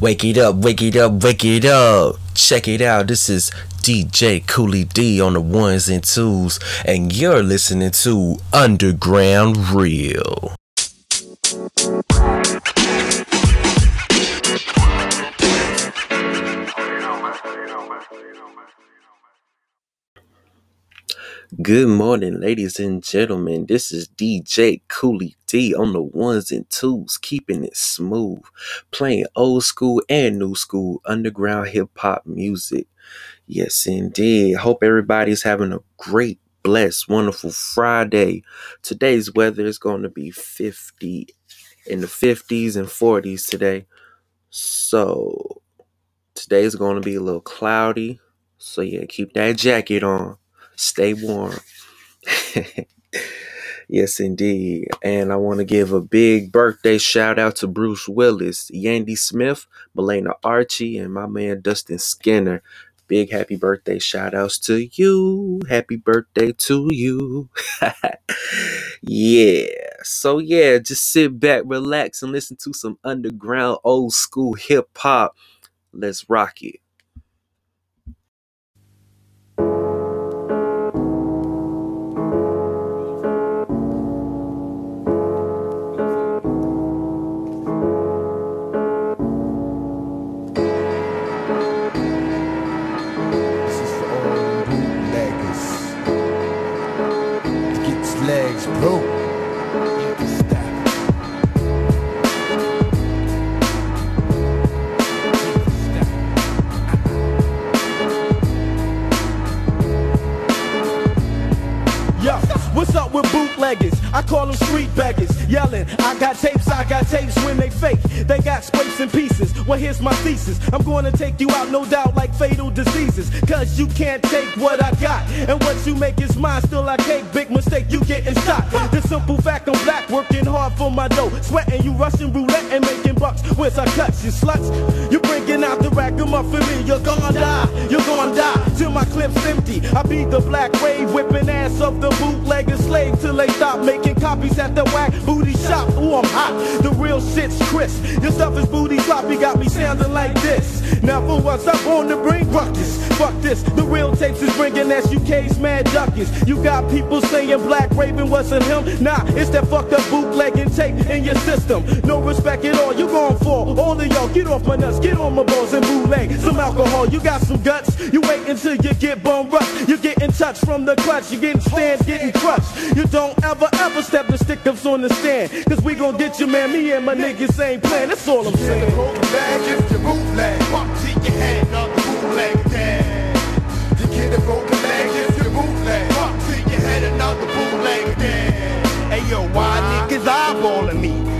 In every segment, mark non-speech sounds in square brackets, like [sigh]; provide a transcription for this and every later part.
Wake it up, wake it up, wake it up. Check it out. This is DJ Coolie D on the ones and twos, and you're listening to Underground Real. Good morning, ladies and gentlemen. This is DJ Cooley D on the ones and twos, keeping it smooth, playing old school and new school underground hip hop music. Yes, indeed. Hope everybody's having a great, blessed, wonderful Friday. Today's weather is going to be 50 in the 50s and 40s today. So, today's going to be a little cloudy. So, yeah, keep that jacket on. Stay warm. yes, indeed. And I want to give a big birthday shout out to Bruce Willis, Yandy Smith, Melena Archie, and my man Dustin Skinner. Big happy birthday shout outs to you. Happy birthday to you. [laughs] yeah. So, yeah, just sit back, relax, and listen to some underground old school hip hop. Let's rock it. With bootleggers? I call them street beggars, yelling, I got tapes, I got tapes when they fake. They got scrapes and pieces. Well, here's my thesis. I'm gonna take you out, no doubt, like fatal diseases. Cause you can't take what I got. And what you make is mine, still I cake. Big mistake, you getting shot. The simple fact I'm black, working hard for my dough. Sweating, you rushing roulette and making bucks. Where's our cuts, you sluts? You bringing out the rack, I'm up for me. You're gonna die, you're gonna die. Till my clip's empty. I be the black wave, whipping ass of the bootlegger slave till they stop making copies at the whack booty shop. Ooh, I'm hot. The real shit's crisp. Your stuff is booty sloppy, got me sounding like this. Never was up on the bring ruckus. Fuck this. The real tapes is bringing SUK's mad duckers. You got people saying Black Raven wasn't him. Nah, it's that fucked up bootlegging tape in your system. No respect at all. You gon' fall. All of y'all, get off my nuts, get on my balls and bootleg some alcohol. You got some guts. You wait until you get bone rust. You get in touch from the clutch. You getting stand, getting crushed. You don't ever, ever step the stick ups on the stand. Cause we gon' get you, man. Me and my niggas ain't playing. That's all I'm saying. the bootleg till your bootleg. You you bootleg. Till your head another bootleg. Hey yo, why?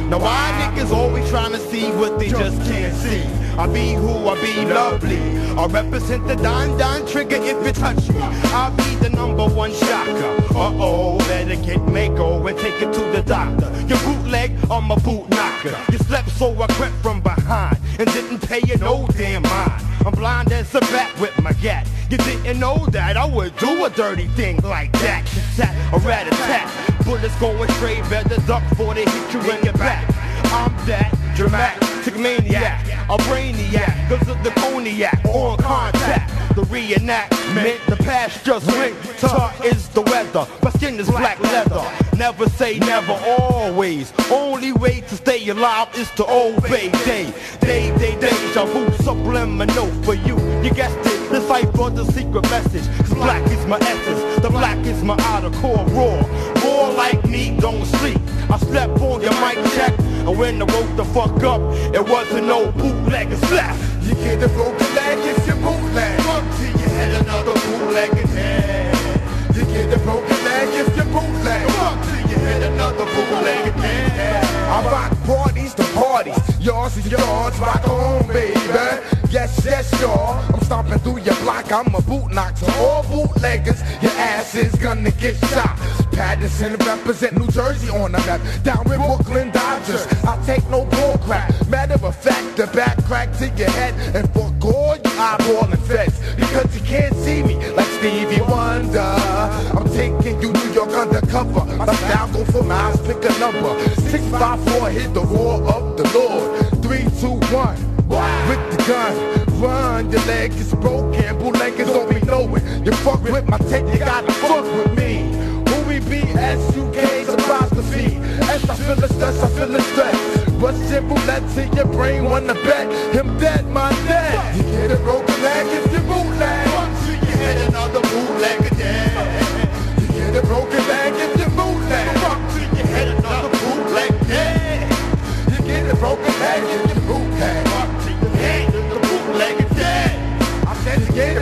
Now why niggas always trying to see what they just can't see? I be who I be lovely. I represent the Don Don trigger if it touch me. I'll be the number one shocker. Uh oh, better get Mako and take it to the doctor. Your bootleg, I'm a boot knocker. You slept so I crept from behind and didn't pay you no damn mind. I'm blind as a bat with my gat. You didn't know that I would do a dirty thing like that. Tat a rat a tat. Bullets going straight, better duck before they hit you in your back. I'm that dramatic maniac, a brainiac, cause of the cognac on contact. The reenactment, the past just went. Tar is the weather, my skin is black leather. Never say never, always. Only way to stay alive is to obey day. Day, day, deja vu, subliminal for you. You guessed it, the cipher, the secret message. Cause black is my essence, the black is my outer core raw. More like me, don't sleep. I slept on your mic check, and when I woke the fuck up, it wasn't no bootlegger slap. You get the broken leg if you bootleg. Fuck till your head another bootleg dead. You get a broken leg if you bootleg. Fuck till your head another bootleg dead. I rock parties to parties. Yours is yours, rock on, baby. Yes, yes, y'all. I'm stomping through your block. I'm a boot knock to all bootleggers. Your ass is gonna get shot. Paterson represent New Jersey on the map. Down with Brooklyn Dodgers. I take no bull crap. Matter of fact, the back crack to your head and fuck all you eyeballing feds. Because you can't see me like Stevie Wonder. I'm taking you New York undercover. My style go for miles, pick a number. 654 hit the roar of the Lord. Three two, one. Gun, run, your leg is broken, bootleggers don't be knowing. You fuck with my tape, you gotta fuck with me. Who we be, S-U-K, apostrophe. S, I feel the stress, I feel the stress. But simple, let's see your brain wanna bet. Him dead, my dead. You get a broken leg if you bootleg. Once you hit another bootlegger dead. You get a broken leg if you bootleg. Fuck till you hit another bootleg dead. You get a broken leg if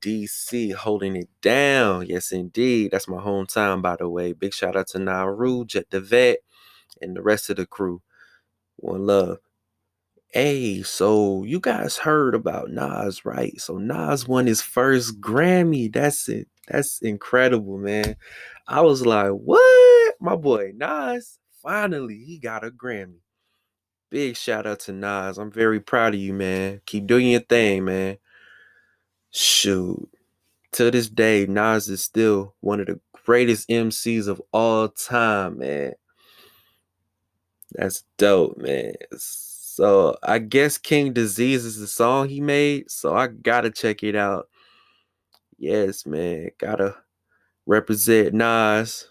DC holding it down. Yes, indeed. That's my hometown, by the way. Big shout out to Naru, Jet the Vet, and the rest of the crew. One love. Hey, so you guys heard about Nas, right? So Nas won his first Grammy. That's it. That's incredible, man. I was like, what? My boy Nas, finally, he got a Grammy. Big shout out to Nas. I'm very proud of you, man. Keep doing your thing, man. Shoot. To this day, Nas is still one of the greatest MCs of all time, man. That's dope, man. So I guess King Disease is the song he made. So I gotta check it out. Yes, man. Gotta represent Nas,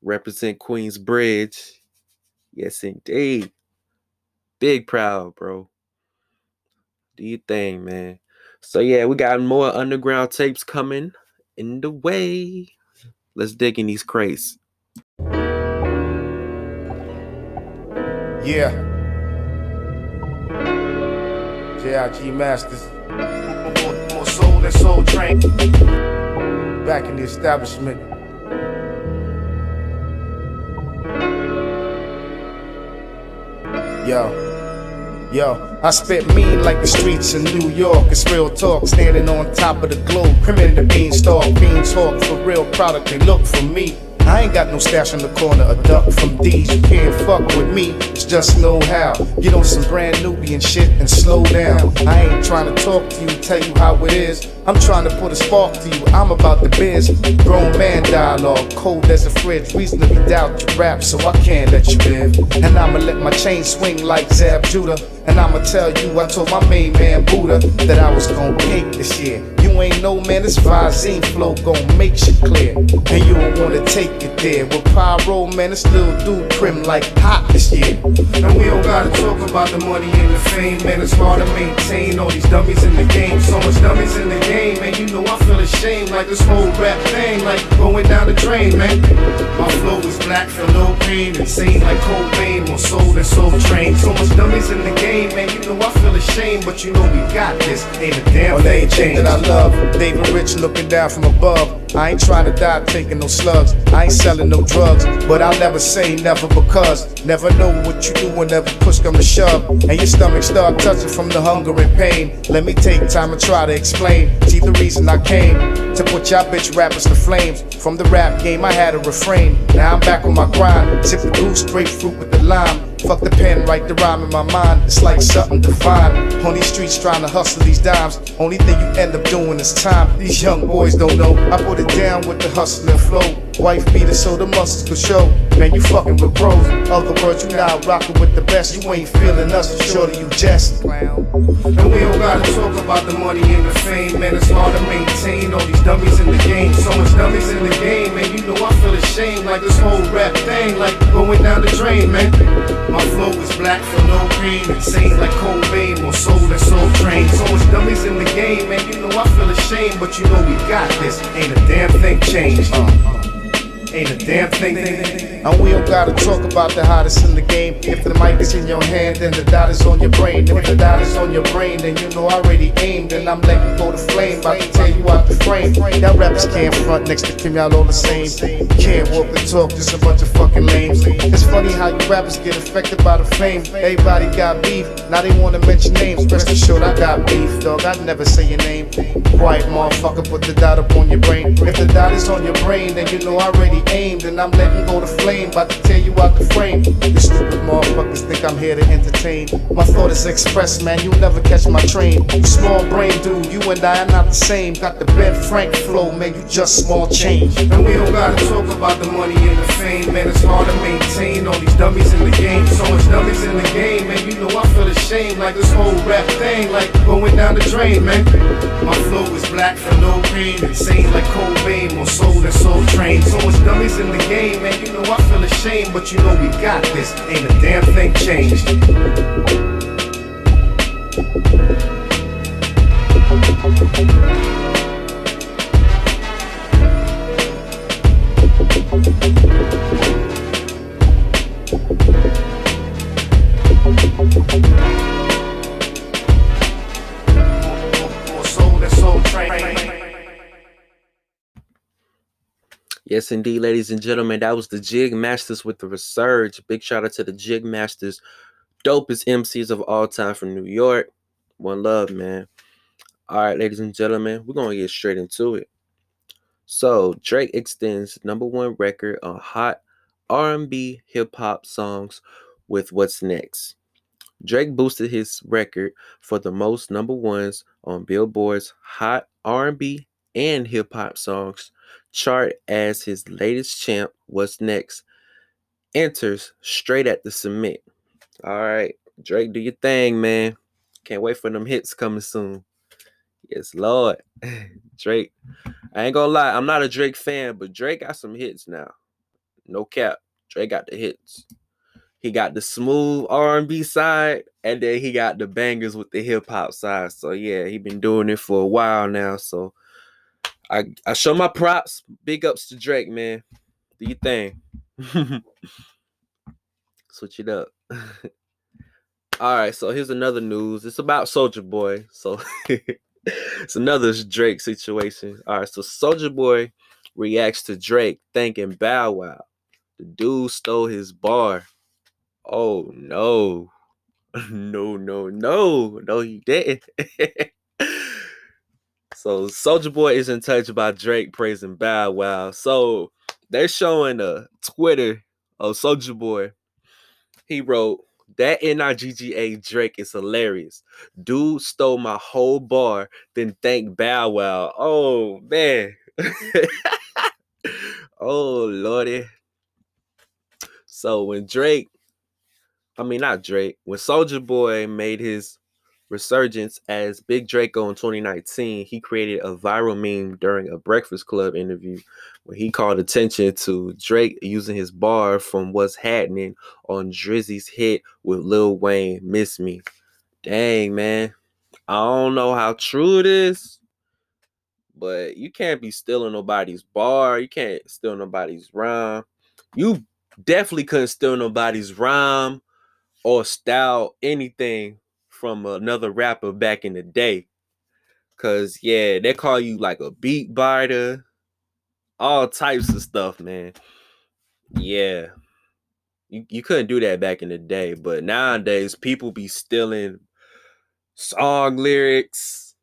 represent Queens Bridge. Yes, indeed. Big proud, bro. Do your thing, man. So yeah, we got more underground tapes coming in the way. Let's dig in these crates. Yeah. JIG Masters. More, more soul than soul train. Back in the establishment. Yo. Yo, I spit mean like the streets in New York. It's real talk, standing on top of the globe. Crimin the beanstalk, beans hawk for real product. They look for me. I ain't got no stash in the corner, a duck from these. You can't fuck with me, it's just know how. Get on some brand Nubian shit and slow down. I ain't trying to talk to you, tell you how it is. I'm trying to put a spark to you, I'm about the biz. Grown man dialogue, cold as a fridge. Reasonably doubt your rap, so I can't let you live. And I'ma let my chain swing like Zab Judah. And I'ma tell you, I told my main man Buddha that I was gonna cake this year. Ain't know, man, this Visine flow gon' make shit clear. And you don't wanna take it there. With pyro, man, this little dude prim like hot this year. And we don't gotta talk about the money and the fame, man. It's hard to maintain all these dummies in the game. So much dummies in the game, man. You know I feel ashamed like this whole rap thing, like going down the drain, man. My flow is black, for no pain, insane like Cobain, more soul than soul train. So much dummies in the game, man. You know I feel ashamed, but you know we got this. Ain't a damn thing changed. that I love. David Rich looking down from above. I ain't trying to die taking no slugs. I ain't selling no drugs, but I'll never say never because never know what you do whenever push come to shove. And your stomach start touching from the hunger and pain. Let me take time and try to explain. See the reason I came to put y'all bitch rappers to flames. From the rap game, I had a refrain. Now I'm back on my grind. Sip the goose, grapefruit with the lime. Fuck the pen, write the rhyme in my mind. It's like something divine. On these streets trying to hustle these dimes. Only thing you end up doing is time. These young boys don't know. I put it down with the hustling flow. Wife beater so the muscles could show. Man, you fucking with pros. Other words, you not rocking with the best. You ain't feeling us, shorty, you jest. And we don't gotta talk about the money and the fame, man. It's hard to maintain all these dummies in the game. So much dummies in the game, man. You know I feel ashamed like this whole rap thing, like going down the drain, man. My flow is black for no pain, insane like Cobain, more soul than soul train. So much dummies in the game, man. You know I feel ashamed, but you know we got this. Ain't a damn thing changed. Ain't a damn thing. And we don't gotta talk about the hottest in the game. If the mic is in your hand, then the dot is on your brain. If the dot is on your brain, then you know I already aimed. And I'm letting go the flame, about to tear you out the frame. Y'all rappers can't front next to Kim, y'all all the same. Can't walk and talk, just a bunch of fucking lames. It's funny how you rappers get affected by the fame. Everybody got beef, now they wanna mention names. Rest assured, I got beef, dog. I never say your name. Quiet motherfucker, put the dot up on your brain. If the dot is on your brain, then you know I already aimed. And I'm letting go the flame, about to tear you out the frame. You stupid motherfuckers think I'm here to entertain. My thought is express, man. You'll never catch my train. You small brain dude, you and I are not the same. Got the Ben Frank flow, man. You just small change. And we don't gotta talk about the money and man. It's hard to maintain all these dummies in the game. So much dummies in the game, man. You know I feel ashamed, like this whole rap thing, like going down the drain, man. My flow is black for no pain, insane like Cobain, more soul than soul train. So much dummies in the game, man. You know I feel ashamed, but you know we got this. Ain't a damn thing changed. More Yes, indeed, ladies and gentlemen, that was the Jig Masters with the Resurge. Big shout out to the Jig Masters, dopest MCs of all time from New York. One love, man. All right, ladies and gentlemen, we're gonna get straight into it. So Drake extends number one record on hot R&B hip hop songs with What's Next. Drake boosted his record for the most number ones on Billboard's Hot R&B and Hip Hop Songs chart as his latest champ, What's Next, enters straight at the cement. All right, Drake, do your thing, man. Can't wait for them hits coming soon. Yes, Lord. [laughs] Drake. I ain't gonna lie, I'm not a Drake fan, but Drake got some hits now. No cap. Drake got the hits. He got the smooth R&B side, and then he got the bangers with the hip hop side. So yeah, he been doing it for a while now. So I I show my props. Big ups to Drake, man. Do your thing. [laughs] Switch it up. [laughs] All right, so here's another news. It's about Soulja Boy. So [laughs] it's another Drake situation. All right, so Soulja Boy reacts to Drake thanking Bow Wow. The dude stole his bar. Oh no. No, no, no. No, he didn't. So Soulja Boy is in touch about Drake praising Bow Wow. So they're showing a Twitter of Soulja Boy. He wrote, that NIGGA Drake is hilarious. Dude stole my whole bar, then thank Bow Wow. Oh man. [laughs] oh lordy. So when Drake, I mean not Drake, when Soulja Boy made his resurgence as Big Draco in 2019, he created a viral meme during a Breakfast Club interview where he called attention to Drake using his bar from What's Happening on Drizzy's hit with Lil Wayne, Miss Me. Dang, man. I don't know how true it is, but you can't be stealing nobody's bar. You can't steal nobody's rhyme. You definitely couldn't steal nobody's rhyme or style anything from another rapper back in the day. Cause yeah, they call you like a beat biter, all types of stuff, man. Yeah. You, you couldn't do that back in the day, but nowadays people be stealing song lyrics,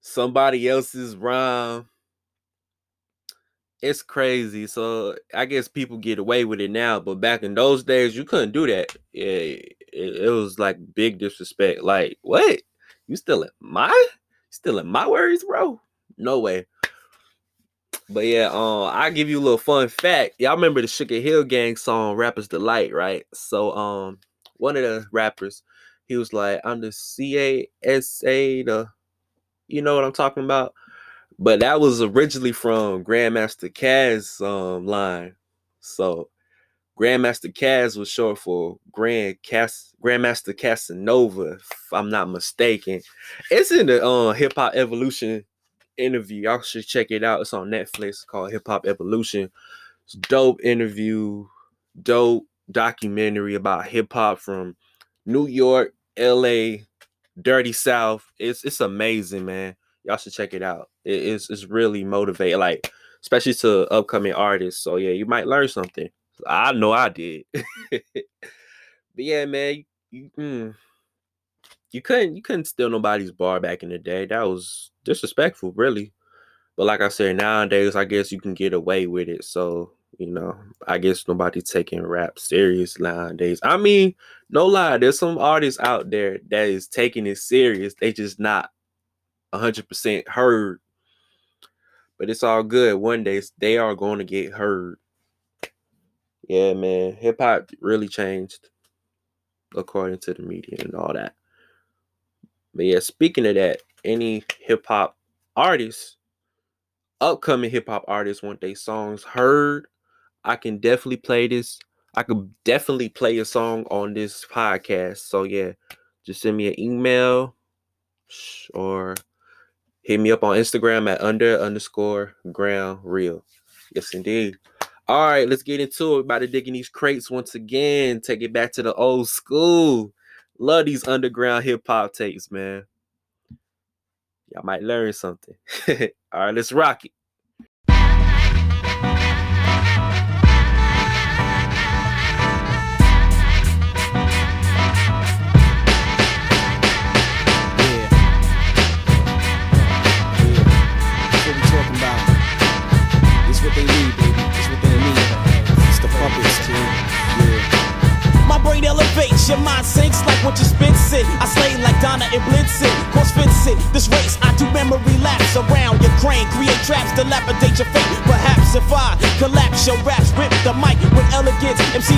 somebody else's rhyme. It's crazy. So I guess people get away with it now, but back in those days, you couldn't do that. Yeah, it, it was like big disrespect. Like, what? You still in my still in my worries, bro? No way. But yeah, um, I give you a little fun fact. Y'all remember the Sugar Hill Gang song "Rappers Delight," right? So, um, one of the rappers, he was like, "I'm the C A S A, the, you know what I'm talking about." But that was originally from Grandmaster Caz um line. So Grandmaster Caz was short for Grand Cas Grandmaster Casanova, if I'm not mistaken. It's in the uh, Hip Hop Evolution interview. Y'all should check it out. It's on Netflix called Hip Hop Evolution. It's dope interview, dope documentary about hip hop from New York, LA, Dirty South. It's it's amazing, man. Y'all should check it out. It- it's it's really motivating, like especially to upcoming artists. So yeah, you might learn something. I know I did. [laughs] but yeah, man, you, mm, you couldn't you couldn't steal nobody's bar back in the day. That was disrespectful, really. But like I said, nowadays I guess you can get away with it. So you know, I guess nobody taking rap serious nowadays. I mean, no lie, there's some artists out there that is taking it serious. They just not hundred percent heard. But it's all good. One day they are going to get heard. Yeah, man. Hip hop really changed according to the media and all that. But yeah, speaking of that, any hip hop artists, upcoming hip hop artists want their songs heard. I can definitely play this. I could definitely play a song on this podcast. So yeah, just send me an email or hit me up on Instagram at under underscore ground real. Yes, indeed. All right, let's get into it. About to dig in these crates once again. Take it back to the old school. Love these underground hip hop tapes, man. Y'all might learn something. [laughs] All right, let's rock it.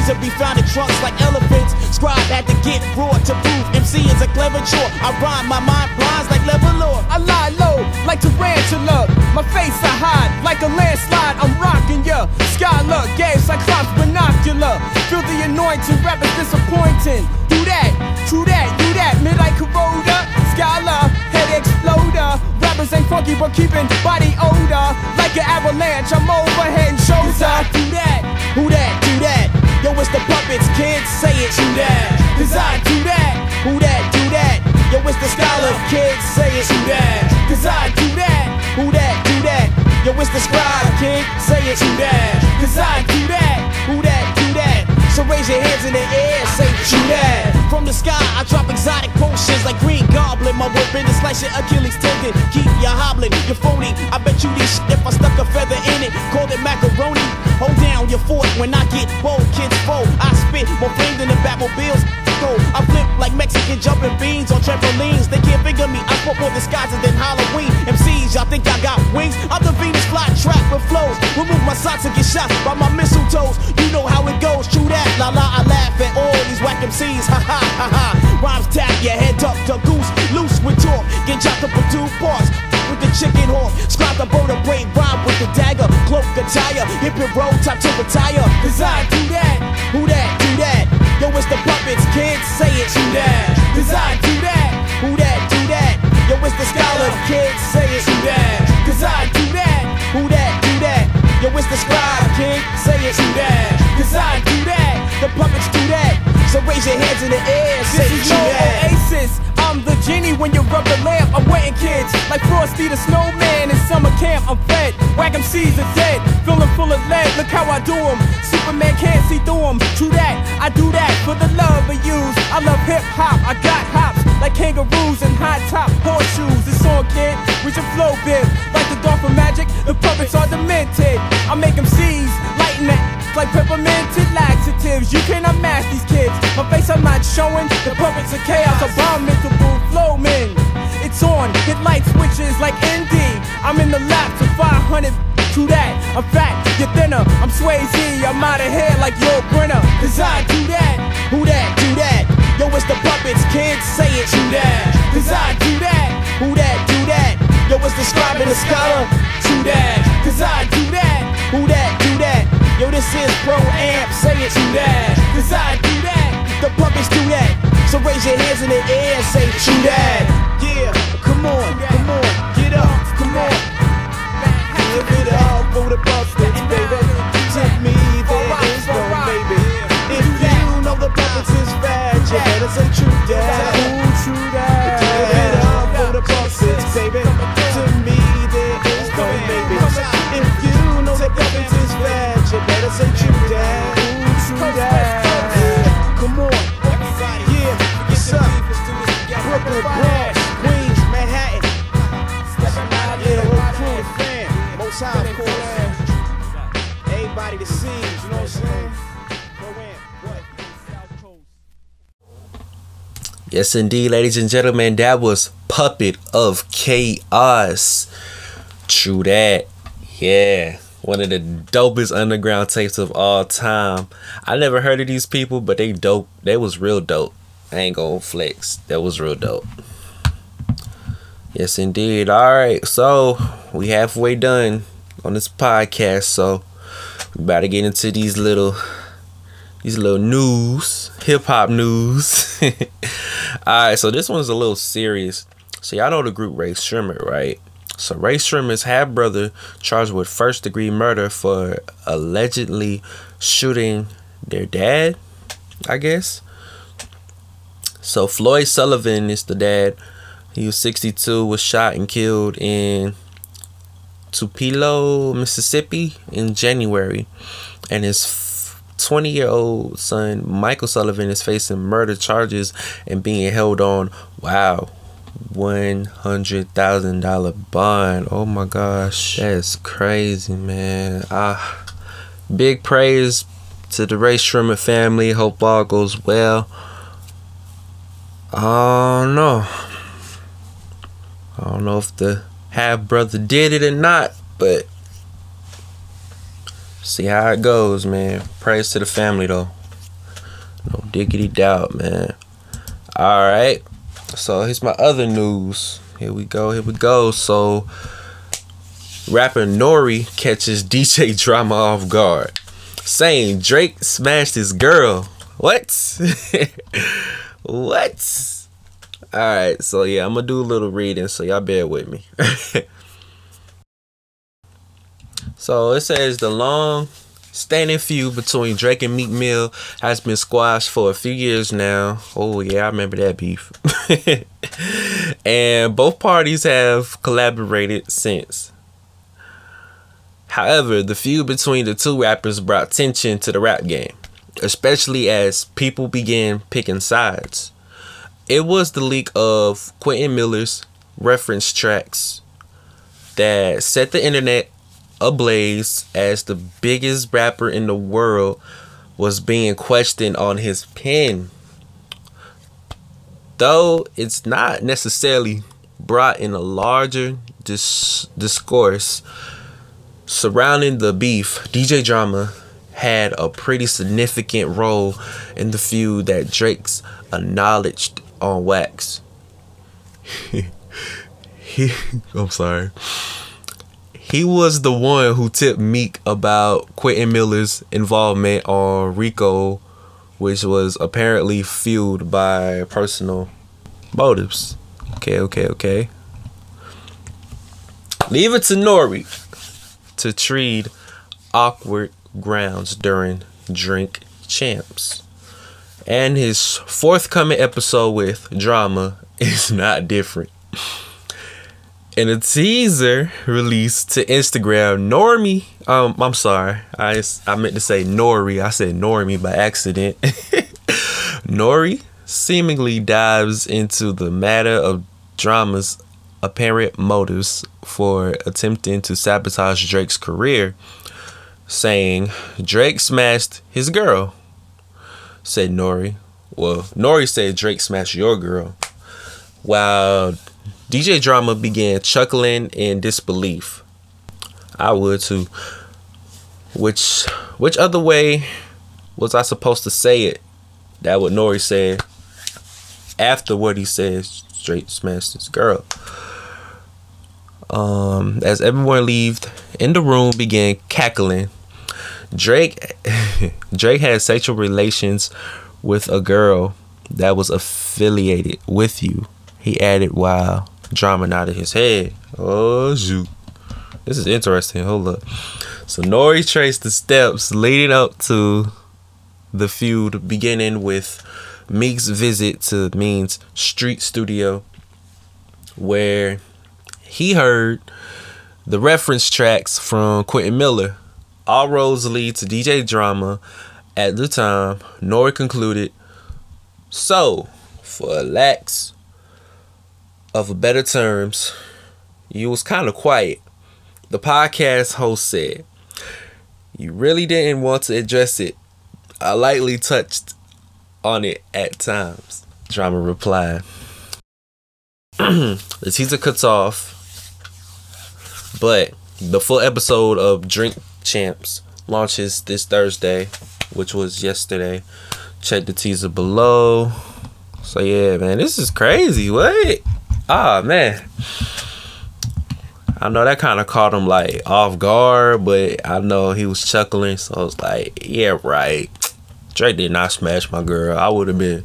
Will be found in trunks like elephants. Scribe had to get raw to prove MC is a clever chore. I rhyme, my mind blinds like Levolor. I lie low like tarantula. My face I hide like a landslide. I'm rocking ya. Skylar, gay cyclops binocular. Feel the anointing, rap is disappointing. Do that, true that, do that. Midnight corroder, Skylar, head exploder. Rappers ain't funky but keeping body odor. Like an avalanche, I'm over kids, say it, do that. Cause I do that, who that, do that. Yo, it's the scholar, kids, say it, do that. Cause I do that, who that, do that. Yo, it's the scribe, kid, say it, do that. Cause I do that, who that, do that. So raise your hands in the air, say it, do that. From the sky, I drop exotic potions like Green Goblin. My whip in to slice your Achilles tendon. Keep you hobbling, you're phony. I bet you this shit if I stuck a feather in it. Call it macaroni. Hold down your fort when I get bold, kids fold. I spit more flame than the Batmobiles. I flip like Mexican jumping beans on trampolines. They can't figure me. I put more disguises than Halloween. MCs, y'all think I got wings? I'm the Venus fly trap with flows. Remove my socks and get shot by my mistletoes. You know how it goes. True that. La la, I laugh at all these whack MCs. Ha ha ha ha. Rhymes tap your head up to goose. Loose with talk. Get chopped up in two parts with the chicken hawk. Scribe the boat of brain rhyme with the dagger. Cloak attire, hip and roll, top to retire. Cause I do that, who that, do that. Yo, it's the puppets, kids, say it, do that. Cause I do that, who that, do that. Yo, it's the scholar, kids, say it, do that. Cause I do that, who that, do that. Yo, it's the scribe, kid, say it, do that. Cause I do that, the puppets do that. So raise your hands in the air, say This is no oasis. I'm the genie when you rub the lamp. I'm wetting kids like Frosty the snowman in summer camp. I'm fed. Whack MCs are dead. Feeling full of lead. Look how I do do 'em. Superman can't see through through 'em. True that. I do that for the love of yous. I love hip hop. I got hops like kangaroos and high top horseshoes. It's on, kid. With your flow bib. Like the Dark of Magic, the puppets are demented. I make MCs lighten that like pepperminted laxatives. You cannot match these kids. My face I'm not showing. The puppets are chaos. Abominable flow men. It's on. Hit light switches like ND. I'm in the lap for 500. To that, I'm fat, you're thinner. I'm Swayze. I'm out of here like your Brenner. Cause I do that. Who that, do that. Yo, it's the puppets, kids, say it, do that. Cause I do that. Who that, do that. Yo, it's the scribe and the scholar, do that. Cause I do that. Who that, do that. Yo, this is Pro Amp, say it true that. Cause I do that, the puppets do that. So raise your hands in the air and say, true that. Yeah, come on, come on, get up, come on. Give it up for the puppets, baby. Take me there, it's no baby. If you know the puppets is bad, you better say, true that. Ooh, true that. Yes, indeed, ladies and gentlemen, that was Puppet of Chaos. True that. Yeah. One of the dopest underground tapes of all time. I never heard of these people, but they dope. They was real dope. I ain't gonna flex. That was real dope. Yes, indeed. All right, so we halfway done on this podcast. So we about to get into these little, these little news, hip hop news. [laughs] All right, so this one's a little serious. So y'all know the group Rae Sremmurd, right? So Rae Sremmurd's half brother charged with first degree murder for allegedly shooting their dad, I guess. So Floyd Sullivan is the dad. He was 62, was shot and killed in Tupelo, Mississippi in January. And his 20 year old son, Michael Sullivan, is facing murder charges and being held on, wow, $100,000 bond. Oh my gosh, that's crazy, man. Ah, big praise to the Rae Sremmurd family. Hope all goes well. Oh no. I don't know if the half brother did it or not, but see how it goes, man. Praise to the family though. No diggity doubt, man. Alright. So here's my other news. Here we go, here we go. So rapper Nori catches [laughs] DJ Drama off guard. Saying Drake smashed his girl. What? [laughs] what? Alright, so yeah, I'm gonna do a little reading, so y'all bear with me. [laughs] so it says the long standing feud between Drake and Meek Mill has been squashed for a few years now. Oh yeah, I remember that beef. [laughs] and both parties have collaborated since. However, the feud between the two rappers brought tension to the rap game, especially as people began picking sides. It was the leak of Quentin Miller's reference tracks that set the internet ablaze as the biggest rapper in the world was being questioned on his pen. Though it's not necessarily brought in a larger dis- discourse surrounding the beef, DJ Drama had a pretty significant role in the feud that Drake's acknowledged on wax. [laughs] he, I'm sorry. He was the one who tipped Meek about Quentin Miller's involvement on Rico, which was apparently fueled by personal motives. Okay, okay, okay. Leave it to Nori to treat awkward grounds during Drink Champs. And his forthcoming episode with Drama [laughs] is not different. In a teaser released to Instagram, Normie, um, I'm sorry, I I meant to say Nori, I said Normie by accident. [laughs] Nori seemingly dives into the matter of Drama's apparent motives for attempting to sabotage Drake's career, saying Drake smashed his girl said Nori. Well, Nori said Drake smashed your girl. While DJ Drama began chuckling in disbelief. I would too. Which which other way was I supposed to say it? That what Nori said after what he said Drake smashed his girl. Um, as everyone left in the room began cackling Drake [laughs] Drake had sexual relations with a girl that was affiliated with you. He added while out of his head. Oh shoot. This is interesting. Hold up. So Nori traced the steps leading up to the feud beginning with Meek's visit to Mean's street studio where he heard the reference tracks from Quentin Miller all roads lead to DJ Drama. At the time, Nori concluded, so, for lacks of better terms, you was kind of quiet The podcast host said, You really didn't want to address it. I lightly touched on it at times. Drama replied. [clears throat] the teaser cuts off, but the full episode of Drink Champs launches this Thursday, which was yesterday. Check the teaser below. So yeah, man, this is crazy. What? Ah man. I know that kind of caught him like off guard, but I know he was chuckling, so I was like, yeah, right. Drake did not smash my girl. I would have been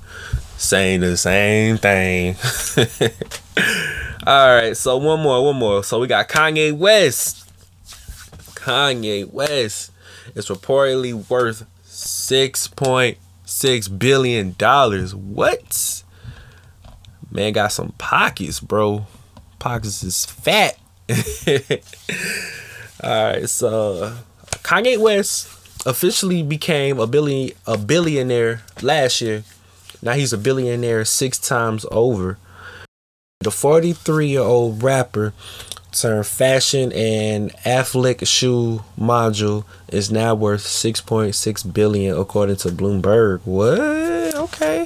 saying the same thing. [laughs] All right, so one more, one more. So we got Kanye West. Kanye West is reportedly worth six point six billion dollars. What? Man got some pockets, bro. Pockets is fat. [laughs] All right, so uh, Kanye West officially became a billion a billionaire last year. Now he's a billionaire six times over. The 43 year old rapper turned fashion and athletic shoe module is now worth 6.6 billion according to Bloomberg. What? Okay.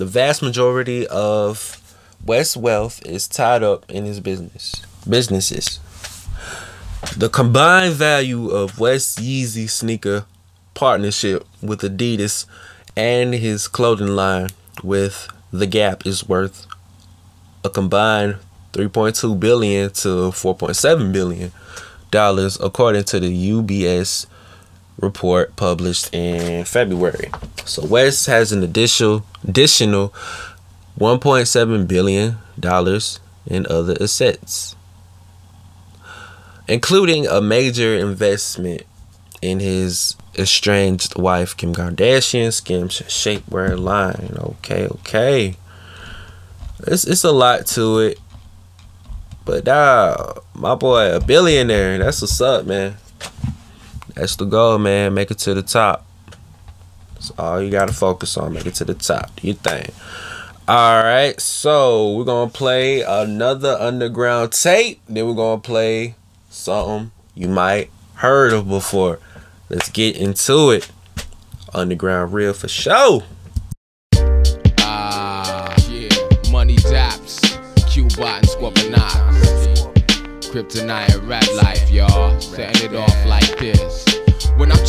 The vast majority of West's wealth is tied up in his business businesses. The combined value of West Yeezy sneaker partnership with Adidas and his clothing line with The Gap is worth a combined 3.2 billion to 4.7 billion dollars according to the UBS report published in February. So West has an additional additional 1.7 billion dollars in other assets including a major investment in his estranged wife Kim Kardashian Skims shapewear line. Okay, okay. It's it's a lot to it. But uh my boy a billionaire. That's what's up, man. That's the goal, man. Make it to the top. That's all you gotta focus on. Make it to the top. Do you think? Alright, so we're gonna play another underground tape. Then we're gonna play something you might heard of before. Let's get into it. Underground real for show. Ah, yeah. Money Squabanox. Kryptonite rap life, y'all. Setting it off like this.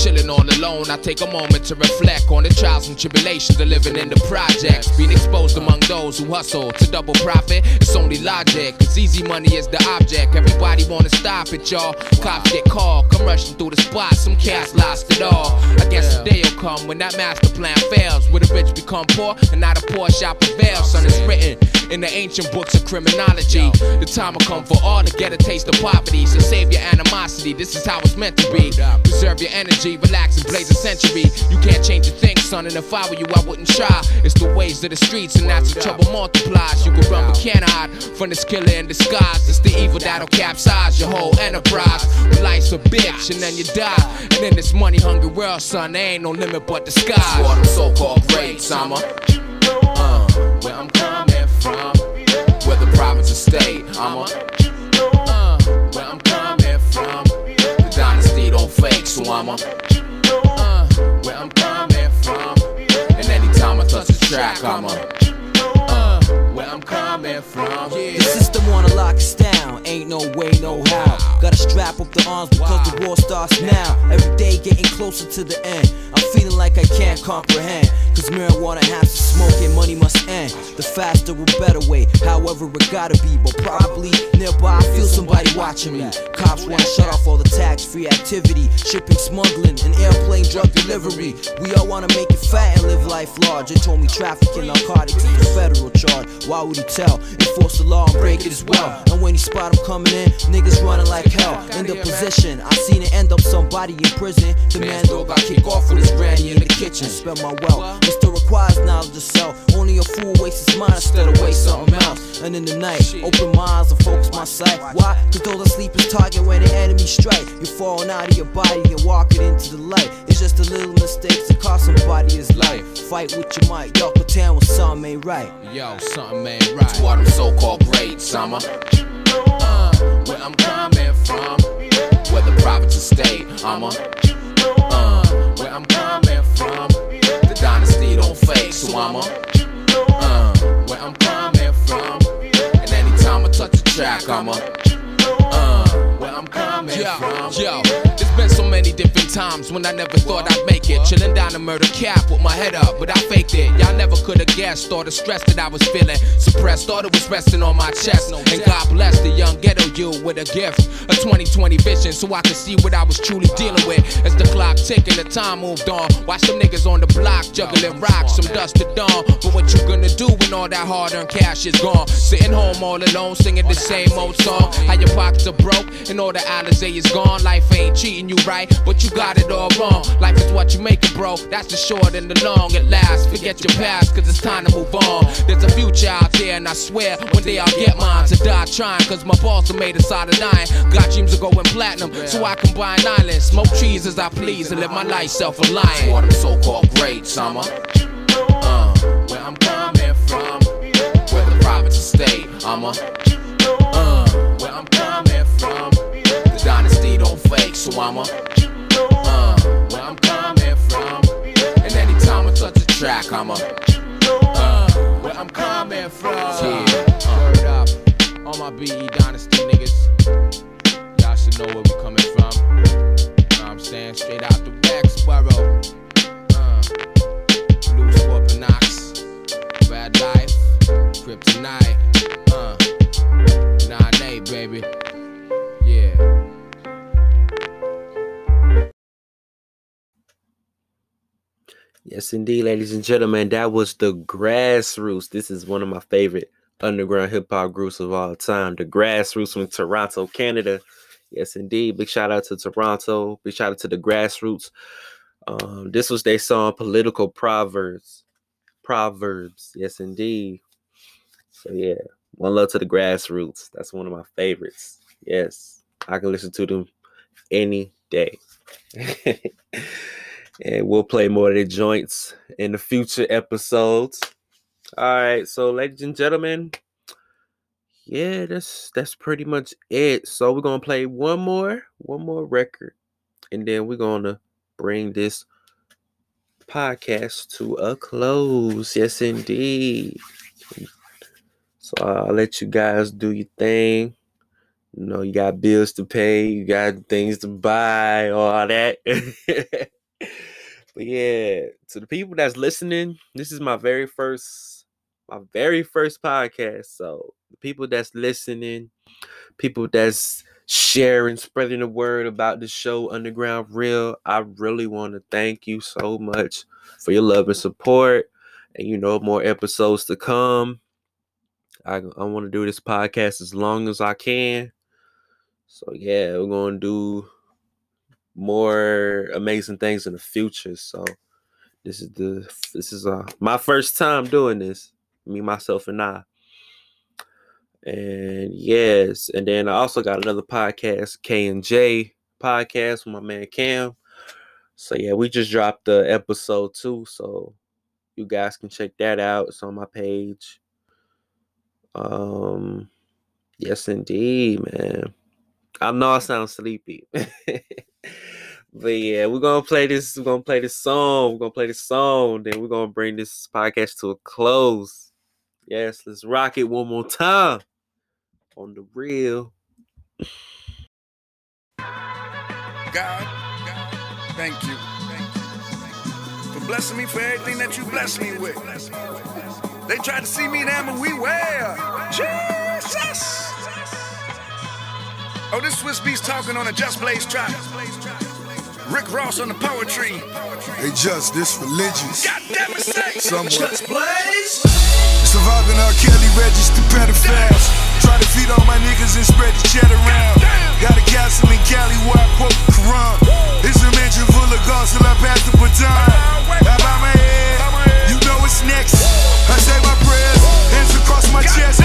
Chilling all alone, I take a moment to reflect on the trials and tribulations of living in the projects. Being exposed among those who hustle to double profit, it's only logic, cause easy money is the object. Everybody wanna stop it, y'all. Cops get called, come rushing through the spot, some cats lost it all. I guess the day will come when that master plan fails, where the rich become poor and not a poor shall prevail. Son, it's written in the ancient books of criminology. The time will come for all to get a taste of poverty. So save your animosity, this is how it's meant to be. Preserve your energy, relax and blaze a century. You can't change a thing, son, and if I were you, I wouldn't try. It's the ways of the streets, and that's the trouble multiplies. You can run but can't hide from this killer in disguise. It's the evil that'll capsize your whole enterprise. Life's a bitch, and then you die. And in this money hungry world, son, there ain't no limit but the sky. So called greats, I'm. Uh, where I'm coming from, where the province or state, I'm a. Uh, where I'm coming from, the dynasty don't fake, so I'm a. Uh, where I'm coming from, and anytime I touch the track, I'm a. Uh, where I'm coming from, The system wanna lock us ain't no way, no how. Gotta strap up the arms because the war starts now. Every day getting closer to the end. I'm feeling like I can't comprehend. Cause marijuana has to smoke and money must end. The faster or better way, however it gotta be. But probably nearby, I feel somebody watching me. Cops wanna shut off all the tax free activity, shipping, smuggling, and airplane drug delivery. We all wanna make it fat and live life large. They told me trafficking narcotics is a federal charge. Why would he tell? Enforce the law and break it as well. And when he spot him coming in, niggas running like hell. In the position, I seen it end up somebody in prison. The man though got kicked off with his granny in the kitchen. Spend my wealth. It still requires knowledge to self. Only a fool wastes his mind instead of waste something else. And in the night, open my eyes and focus my sight. Why? Cause those asleep is target when the enemy strike. You're falling out of your body and walking into the light. It's just a little mistakes that cost somebody his life. Fight with your might. Y'all pretend when something ain't right. Yo, something ain't right. To all them so-called a. Uh, where I'm coming from. Where the province stay, I'm a. Uh, where I'm coming from. The dynasty don't fade, so I'm a. Uh, where I'm coming from. And anytime I touch a track, I'm a. Uh, where I'm coming yo, from. Yo, times when I never thought I'd make it. Chilling down the murder cap with my head up, but I faked it. Y'all never could have guessed all the stress that I was feeling. Suppressed, thought it was resting on my chest. And God bless the young ghetto you with a gift, a 2020 vision, so I could see what I was truly dealing with. As the clock ticking, the time moved on. Watch them niggas on the block juggling rocks, some dust to dawn. But what you gonna do when all that hard-earned cash is gone? Sitting home all alone, singing the same old song. How your pockets are broke and all the Alizé is gone. Life ain't treating you right, but you got it all wrong. Life is what you make it, bro. That's the short and the long. At last, forget your past, cause it's time to move on. There's a future out there, and I swear one day I'll get mine to die trying, cause my balls are made of solid iron. Got dreams of going platinum, so I can buy an island. Smoke trees as I please and live my life self aligned. For them so called great summer. Uh, where I'm coming from, where the province stay, I'm a. Uh, where I'm coming from, the dynasty don't fake, so I'm a. track, I'm a. Uh, where I'm coming from. Yeah, word up. All my BE Dynasty niggas, y'all should know where we coming from. Know what I'm saying? Straight out the Rexborough. Uh, Blue Scorpion Knox, Bad Life, Kryptonite. Uh, 9-8, baby. Yes, indeed, ladies and gentlemen, that was the Grassroots. This is one of my favorite underground hip hop groups of all time. The Grassroots from Toronto, Canada. Yes, indeed. Big shout out to Toronto. Big shout out to the Grassroots. Um, this was their song "Political Proverbs." Proverbs. Yes, indeed. So yeah, one love to the Grassroots. That's one of my favorites. Yes, I can listen to them any day. [laughs] and we'll play more of the joints in the future episodes. All right, so ladies and gentlemen, yeah, that's that's pretty much it. So we're gonna play one more, one more record, and then we're gonna bring this podcast to a close. Yes, indeed. So I'll let you guys do your thing. You know, you got bills to pay, you got things to buy, all that. [laughs] but yeah, to the people that's listening, this is my very first, my very first podcast. So the people that's listening, people that's sharing, spreading the word about the show Underground Real, I really want to thank you so much for your love and support. And you know, more episodes to come. I, I want to do this podcast as long as I can. So yeah, we're gonna do more amazing things in the future. So this is the this is uh my first time doing this. Me, myself, and I. And yes, and then I also got another podcast, K and J podcast with my man Cam. So yeah, we just dropped the episode two, so you guys can check that out. It's on my page. Um, yes, indeed, man. I know I sound sleepy. [laughs] but yeah, we're gonna play this. We're gonna play this song. We're gonna play this song. Then we're gonna bring this podcast to a close. Yes, let's rock it one more time on the real. God, God, thank you. Thank you. For blessing me for everything that you blessed me with. They tried to see me now, but we where? Jesus! Oh, this Swizz Beatz talking on a Just Blaze track. Rick Ross on the poetry. They just this religious. God damn it, say. Just Blaze. Surviving R. Kelly registered pedophiles. Try to feed all my niggas and spread the cheddar around. Got a castle in Cali where I quote the Quran. It's a mansion full of gods till I pass the baton. I bow my head, you know what's next. I say my prayers, hands across my chest.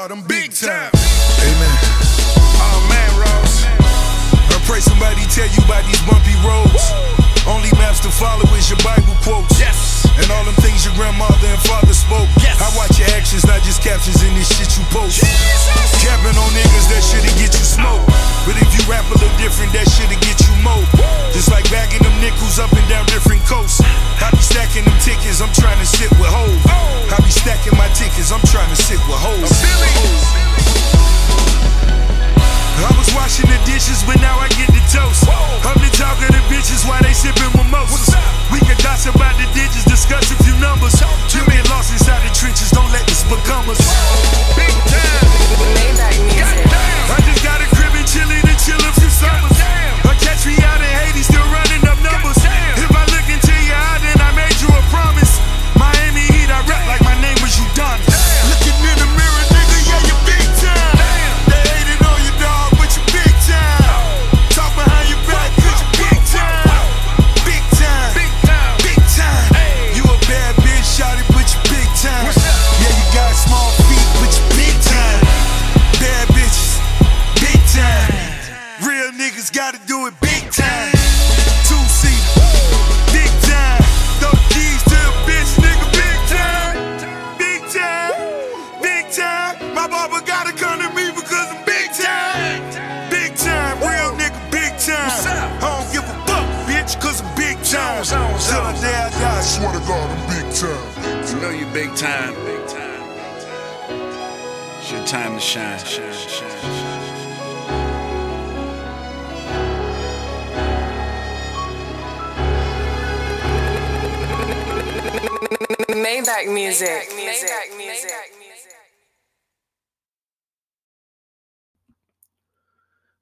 God, I'm big time. Amen. Oh man, Ross. I pray somebody tell you about these bumpy roads. Only maps to follow is your Bible quotes. Yes. And all them things your grandmother and father spoke. Yes. I watch your actions, not just captions in this shit you post. Jesus. Capping on niggas, that shit'll get you smoked. Oh. But if you rap a little different, that shit'll get you mo. Just like bagging them nickels up and down different coasts.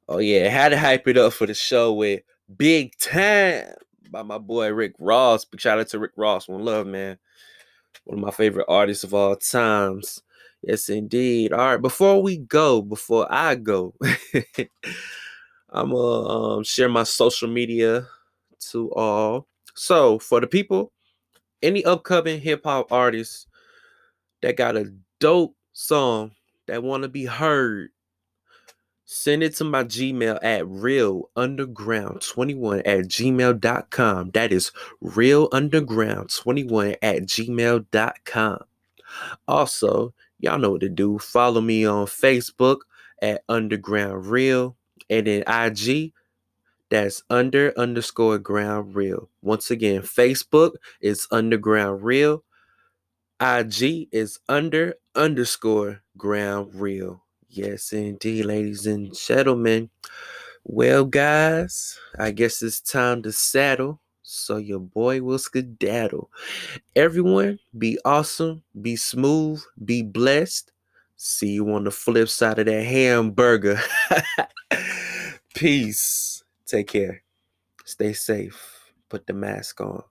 Oh yeah, had to hype it up for the show with Big Tyme by my boy Rick Ross. Big shout out to Rick Ross. One love, man. One of my favorite artists of all times. Yes, indeed. All right, before we go, before I go, [laughs] I'm gonna um, share my social media to all. So for the people, any upcoming hip hop artists that got a dope song that want to be heard, send it to my Gmail at realunderground21 at gmail.com. That is realunderground21 at gmail.com. Also, y'all know what to do. Follow me on Facebook at Underground Real and then IG that's under underscore ground real. Once again, Facebook is underground real. IG is under underscore ground real. Yes, indeed, ladies and gentlemen. Well, guys, I guess it's time to saddle. So your boy will skedaddle. Everyone, be awesome, be smooth, be blessed. See you on the flip side of that hamburger. [laughs] Peace. Take care. Stay safe. Put the mask on.